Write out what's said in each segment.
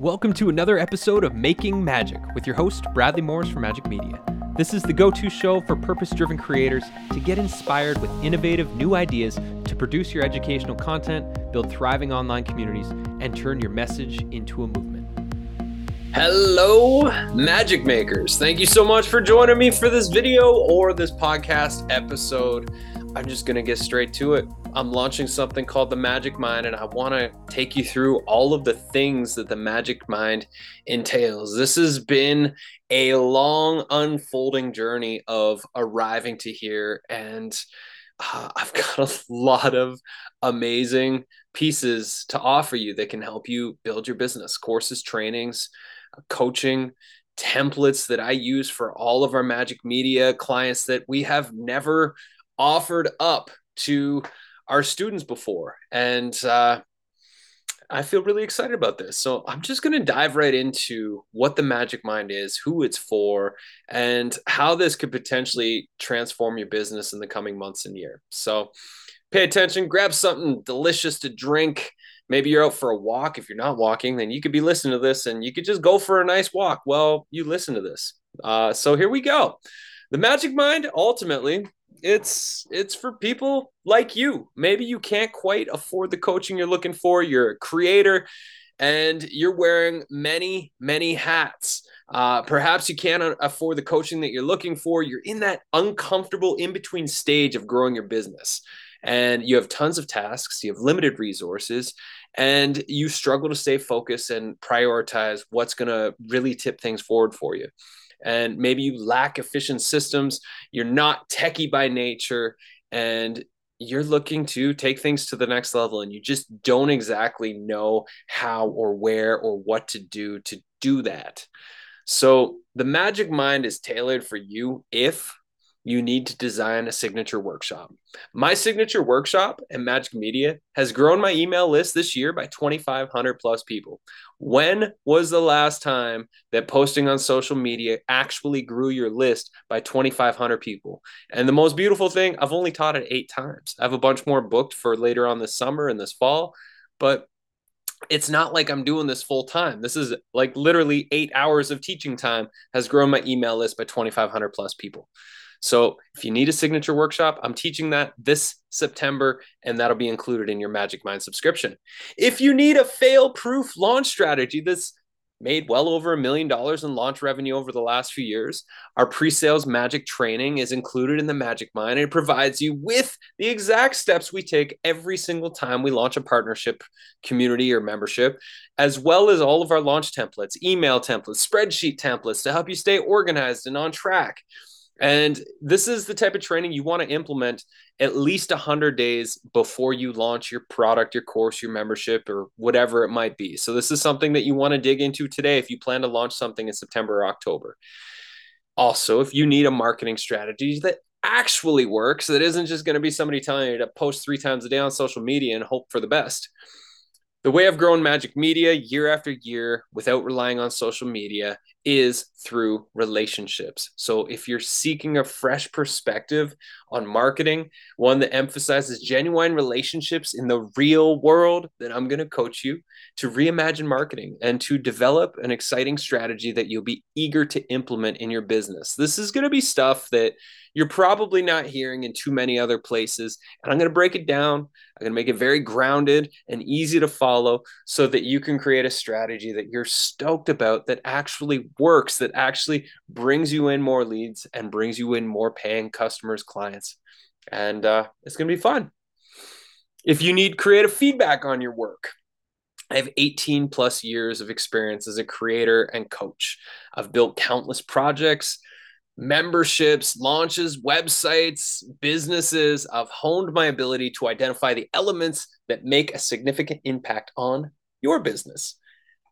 Welcome to another episode of Making Magic with your host, Bradley Morris from Majik Media. This is the go to show for purpose driven creators to get inspired with innovative new ideas to produce your educational content, build thriving online communities, and turn your message into a movement. Hello, Magic Makers. Thank you so much for joining me for this video or this podcast episode. I'm just going to get straight to it. I'm launching something called the Majik Mind, and I want to take you through all of the things that the Majik Mind entails. This has been a long unfolding journey of arriving to here, and uh, I've got a lot of amazing pieces to offer you that can help you build your business courses, trainings, coaching, templates that I use for all of our Majik Media clients that we have never offered up to our students before. And uh, I feel really excited about this. So I'm just going to dive right into what the Majik Mind is, who it's for, and how this could potentially transform your business in the coming months and year. So pay attention, grab something delicious to drink. Maybe you're out for a walk. If you're not walking, then you could be listening to this and you could just go for a nice walk while you listen to this. Uh, so here we go. The Majik Mind ultimately it's it's for people like you. Maybe you can't quite afford the coaching you're looking for. You're a creator and you're wearing many many hats. Uh, perhaps you can't afford the coaching that you're looking for. You're in that uncomfortable in between stage of growing your business, and you have tons of tasks. You have limited resources, and you struggle to stay focused and prioritize what's going to really tip things forward for you and maybe you lack efficient systems, you're not techie by nature, and you're looking to take things to the next level and you just don't exactly know how or where or what to do to do that. So, the Majik Mind is tailored for you if you need to design a signature workshop. My signature workshop at Majik Media has grown my email list this year by 2,500 plus people. When was the last time that posting on social media actually grew your list by 2,500 people? And the most beautiful thing, I've only taught it eight times. I have a bunch more booked for later on this summer and this fall, but it's not like I'm doing this full time. This is like literally eight hours of teaching time has grown my email list by 2,500 plus people. So if you need a signature workshop, I'm teaching that this September, and that'll be included in your Majik Mind subscription. If you need a fail proof launch strategy that's made well over a million dollars in launch revenue over the last few years. Our pre sales magic training is included in the Majik Mind. It provides you with the exact steps we take every single time we launch a partnership, community, or membership, as well as all of our launch templates, email templates, spreadsheet templates to help you stay organized and on track. And this is the type of training you want to implement at least 100 days before you launch your product, your course, your membership, or whatever it might be. So, this is something that you want to dig into today if you plan to launch something in September or October. Also, if you need a marketing strategy that actually works, that isn't just going to be somebody telling you to post three times a day on social media and hope for the best the way I've grown Majik Media year after year without relying on social media is through relationships. So, if you're seeking a fresh perspective on marketing, one that emphasizes genuine relationships in the real world, then I'm going to coach you to reimagine marketing and to develop an exciting strategy that you'll be eager to implement in your business. This is going to be stuff that you're probably not hearing in too many other places. And I'm going to break it down. I'm going to make it very grounded and easy to follow so that you can create a strategy that you're stoked about that actually works, that actually brings you in more leads and brings you in more paying customers, clients. And uh, it's going to be fun. If you need creative feedback on your work, I have 18 plus years of experience as a creator and coach. I've built countless projects, memberships, launches, websites, businesses. I've honed my ability to identify the elements that make a significant impact on your business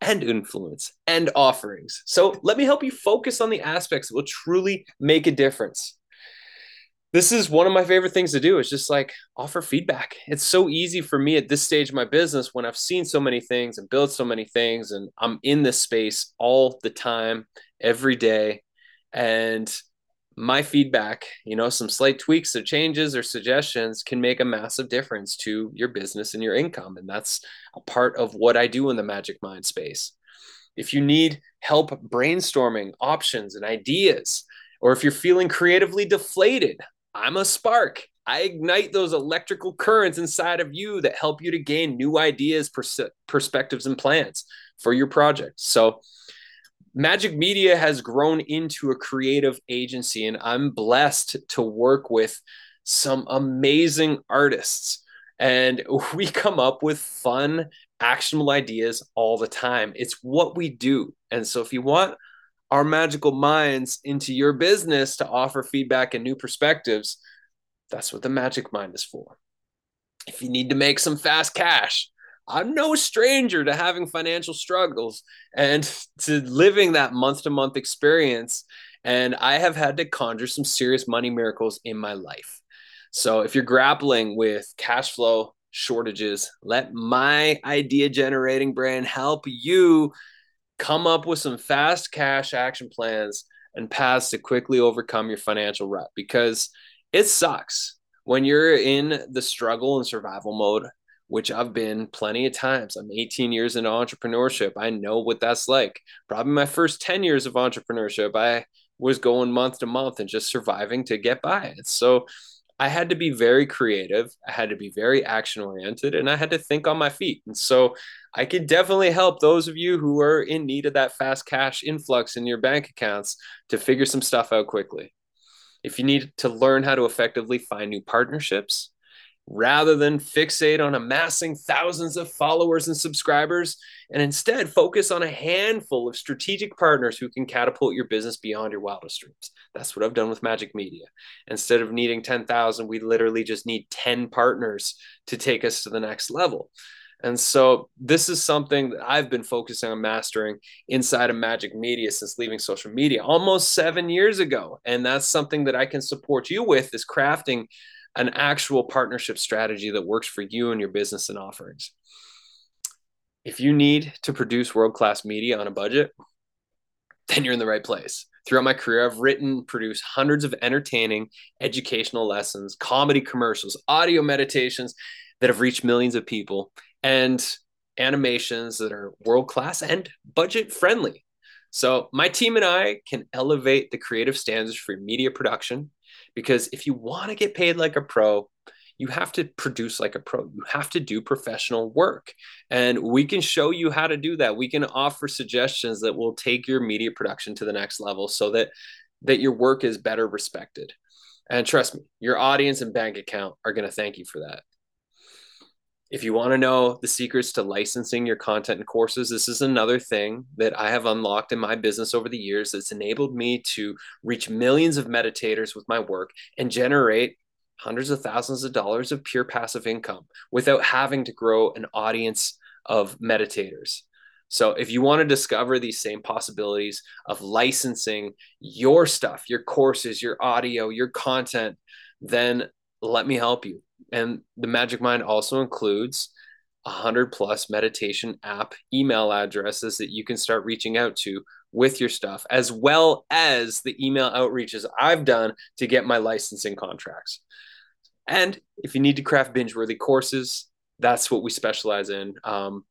and influence and offerings. So let me help you focus on the aspects that will truly make a difference. This is one of my favorite things to do is just like offer feedback. It's so easy for me at this stage of my business when I've seen so many things and built so many things and I'm in this space all the time, every day and my feedback, you know, some slight tweaks or changes or suggestions can make a massive difference to your business and your income. And that's a part of what I do in the Majik Mind space. If you need help brainstorming options and ideas, or if you're feeling creatively deflated, I'm a spark. I ignite those electrical currents inside of you that help you to gain new ideas, pers- perspectives, and plans for your project. So, Majik Media has grown into a creative agency, and I'm blessed to work with some amazing artists. And we come up with fun, actionable ideas all the time. It's what we do. And so, if you want our magical minds into your business to offer feedback and new perspectives, that's what the Majik Mind is for. If you need to make some fast cash, I'm no stranger to having financial struggles and to living that month to month experience. And I have had to conjure some serious money miracles in my life. So if you're grappling with cash flow shortages, let my idea generating brand help you come up with some fast cash action plans and paths to quickly overcome your financial rut because it sucks when you're in the struggle and survival mode which I've been plenty of times. I'm 18 years into entrepreneurship. I know what that's like. Probably my first 10 years of entrepreneurship, I was going month to month and just surviving to get by. So I had to be very creative. I had to be very action oriented and I had to think on my feet. And so I could definitely help those of you who are in need of that fast cash influx in your bank accounts to figure some stuff out quickly. If you need to learn how to effectively find new partnerships, rather than fixate on amassing thousands of followers and subscribers, and instead focus on a handful of strategic partners who can catapult your business beyond your wildest dreams. That's what I've done with Majik Media. Instead of needing 10,000, we literally just need 10 partners to take us to the next level. And so this is something that I've been focusing on mastering inside of Majik Media since leaving social media almost 7 years ago. And that's something that I can support you with is crafting an actual partnership strategy that works for you and your business and offerings. If you need to produce world-class media on a budget, then you're in the right place. Throughout my career, I've written, produced hundreds of entertaining, educational lessons, comedy commercials, audio meditations that have reached millions of people and animations that are world class and budget friendly. So, my team and I can elevate the creative standards for media production because if you want to get paid like a pro, you have to produce like a pro. You have to do professional work. And we can show you how to do that. We can offer suggestions that will take your media production to the next level so that that your work is better respected. And trust me, your audience and bank account are going to thank you for that. If you want to know the secrets to licensing your content and courses, this is another thing that I have unlocked in my business over the years that's enabled me to reach millions of meditators with my work and generate hundreds of thousands of dollars of pure passive income without having to grow an audience of meditators. So, if you want to discover these same possibilities of licensing your stuff, your courses, your audio, your content, then let me help you. And the Magic Mind also includes 100 plus meditation app email addresses that you can start reaching out to with your stuff, as well as the email outreaches I've done to get my licensing contracts. And if you need to craft binge worthy courses, that's what we specialize in. Um,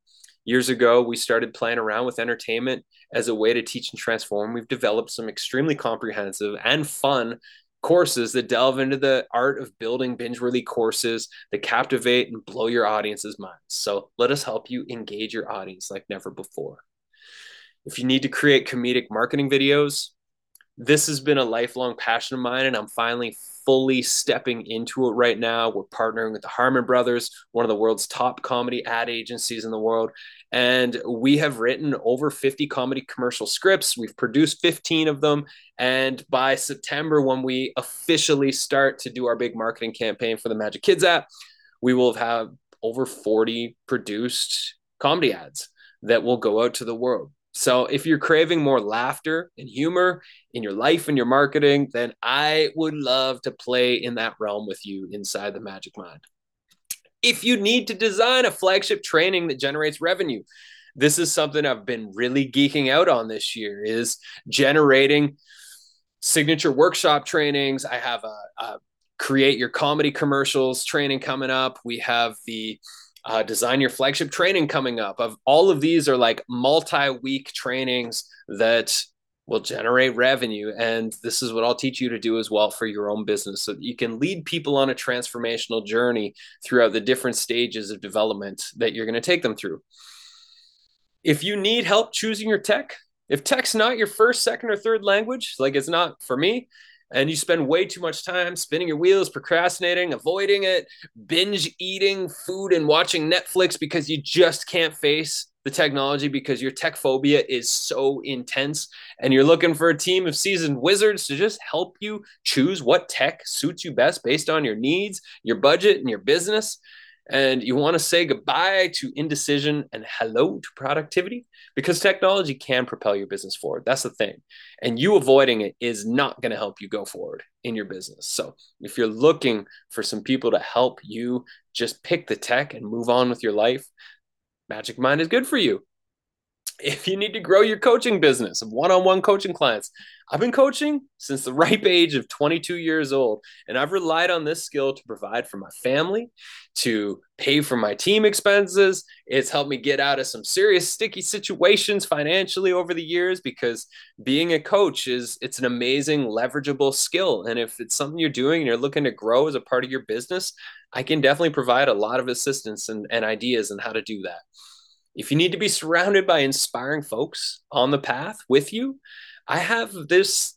years ago, we started playing around with entertainment as a way to teach and transform. We've developed some extremely comprehensive and fun courses that delve into the art of building binge-worthy courses that captivate and blow your audience's minds. So let us help you engage your audience like never before. If you need to create comedic marketing videos, this has been a lifelong passion of mine, and I'm finally fully stepping into it right now. We're partnering with the Harmon Brothers, one of the world's top comedy ad agencies in the world. And we have written over 50 comedy commercial scripts. We've produced 15 of them. And by September, when we officially start to do our big marketing campaign for the Majik Kids app, we will have over 40 produced comedy ads that will go out to the world. So if you're craving more laughter and humor in your life and your marketing, then I would love to play in that realm with you inside the Majik Mind. If you need to design a flagship training that generates revenue, this is something I've been really geeking out on this year is generating signature workshop trainings. I have a, a create your comedy commercials training coming up. We have the uh, design your flagship training coming up. Of all of these are like multi-week trainings that will generate revenue, and this is what I'll teach you to do as well for your own business, so that you can lead people on a transformational journey throughout the different stages of development that you're going to take them through. If you need help choosing your tech, if tech's not your first, second, or third language, like it's not for me, and you spend way too much time spinning your wheels, procrastinating, avoiding it, binge eating food and watching Netflix because you just can't face the technology because your tech phobia is so intense. And you're looking for a team of seasoned wizards to just help you choose what tech suits you best based on your needs, your budget, and your business and you want to say goodbye to indecision and hello to productivity because technology can propel your business forward. That's the thing. And you avoiding it is not going to help you go forward in your business. So, if you're looking for some people to help you just pick the tech and move on with your life, Majik Mind is good for you if you need to grow your coaching business of one-on-one coaching clients i've been coaching since the ripe age of 22 years old and i've relied on this skill to provide for my family to pay for my team expenses. It's helped me get out of some serious sticky situations financially over the years because being a coach is it's an amazing leverageable skill and if it's something you're doing and you're looking to grow as a part of your business i can definitely provide a lot of assistance and, and ideas on how to do that if you need to be surrounded by inspiring folks on the path with you, I have this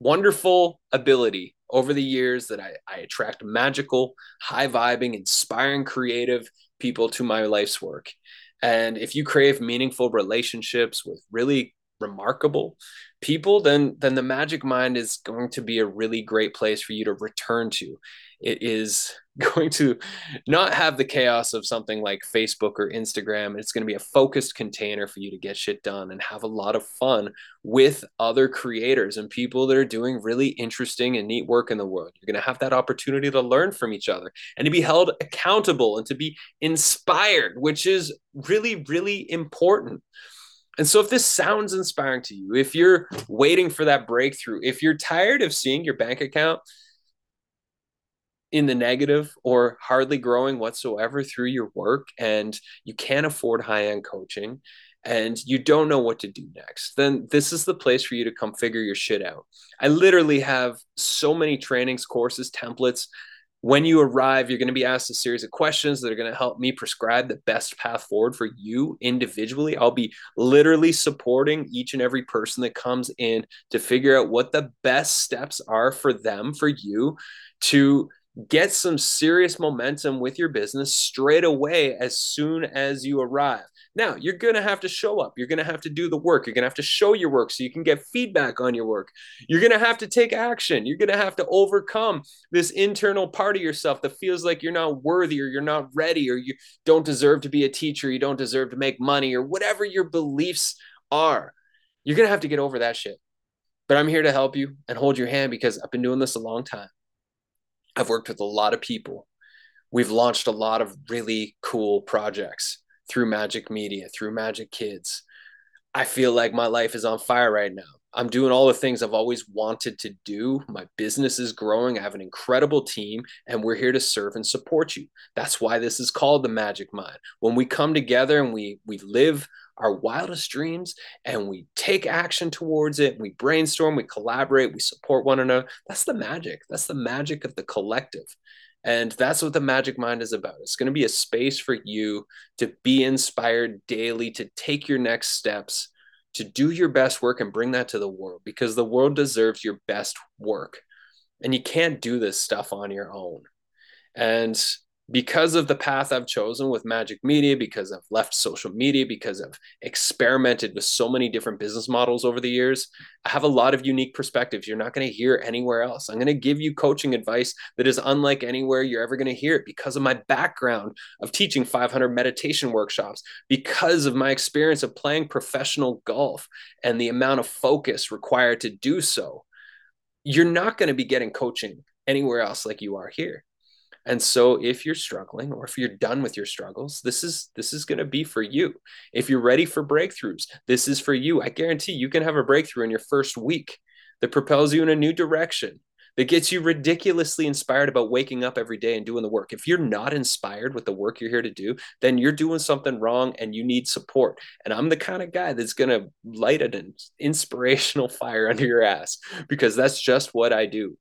wonderful ability over the years that I, I attract magical, high vibing, inspiring, creative people to my life's work. And if you crave meaningful relationships with really remarkable people, then then the Majik Mind is going to be a really great place for you to return to. It is going to not have the chaos of something like Facebook or Instagram. It's going to be a focused container for you to get shit done and have a lot of fun with other creators and people that are doing really interesting and neat work in the world. You're going to have that opportunity to learn from each other and to be held accountable and to be inspired, which is really, really important. And so, if this sounds inspiring to you, if you're waiting for that breakthrough, if you're tired of seeing your bank account in the negative or hardly growing whatsoever through your work and you can't afford high end coaching and you don't know what to do next, then this is the place for you to come figure your shit out. I literally have so many trainings, courses, templates. When you arrive, you're going to be asked a series of questions that are going to help me prescribe the best path forward for you individually. I'll be literally supporting each and every person that comes in to figure out what the best steps are for them, for you to get some serious momentum with your business straight away as soon as you arrive. Now, you're going to have to show up. You're going to have to do the work. You're going to have to show your work so you can get feedback on your work. You're going to have to take action. You're going to have to overcome this internal part of yourself that feels like you're not worthy or you're not ready or you don't deserve to be a teacher. You don't deserve to make money or whatever your beliefs are. You're going to have to get over that shit. But I'm here to help you and hold your hand because I've been doing this a long time. I've worked with a lot of people. We've launched a lot of really cool projects through Majik Media, through Majik Kids. I feel like my life is on fire right now. I'm doing all the things I've always wanted to do. My business is growing. I have an incredible team, and we're here to serve and support you. That's why this is called the Majik Mind. When we come together and we we live our wildest dreams and we take action towards it. We brainstorm, we collaborate, we support one another. That's the magic. That's the magic of the collective. And that's what the Majik Mind is about. It's going to be a space for you to be inspired daily, to take your next steps, to do your best work and bring that to the world because the world deserves your best work. And you can't do this stuff on your own. And because of the path I've chosen with Majik Media, because I've left social media, because I've experimented with so many different business models over the years, I have a lot of unique perspectives you're not going to hear anywhere else. I'm going to give you coaching advice that is unlike anywhere you're ever going to hear it because of my background of teaching 500 meditation workshops, because of my experience of playing professional golf and the amount of focus required to do so. You're not going to be getting coaching anywhere else like you are here. And so if you're struggling or if you're done with your struggles, this is this is going to be for you. If you're ready for breakthroughs, this is for you. I guarantee you can have a breakthrough in your first week that propels you in a new direction, that gets you ridiculously inspired about waking up every day and doing the work. If you're not inspired with the work you're here to do, then you're doing something wrong and you need support. And I'm the kind of guy that's going to light an inspirational fire under your ass because that's just what I do.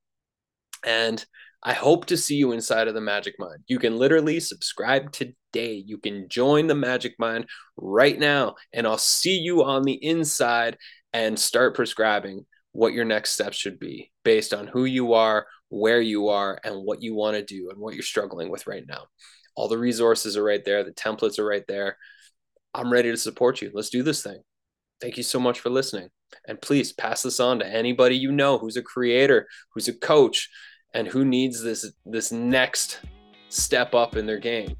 And I hope to see you inside of the Majik Mind. You can literally subscribe today. You can join the Majik Mind right now, and I'll see you on the inside and start prescribing what your next steps should be based on who you are, where you are, and what you want to do and what you're struggling with right now. All the resources are right there, the templates are right there. I'm ready to support you. Let's do this thing. Thank you so much for listening. And please pass this on to anybody you know who's a creator, who's a coach, and who needs this this next step up in their game.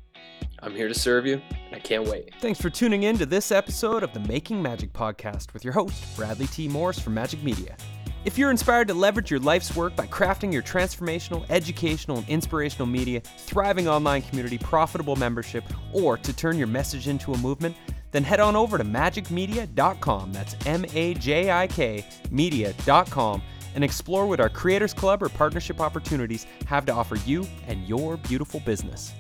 I'm here to serve you, and I can't wait. Thanks for tuning in to this episode of the Making Magic podcast with your host, Bradley T. Morris from Majik Media. If you're inspired to leverage your life's work by crafting your transformational, educational, and inspirational media, thriving online community, profitable membership, or to turn your message into a movement, then head on over to majikmedia.com. That's M A J I K media.com and explore what our Creators Club or partnership opportunities have to offer you and your beautiful business.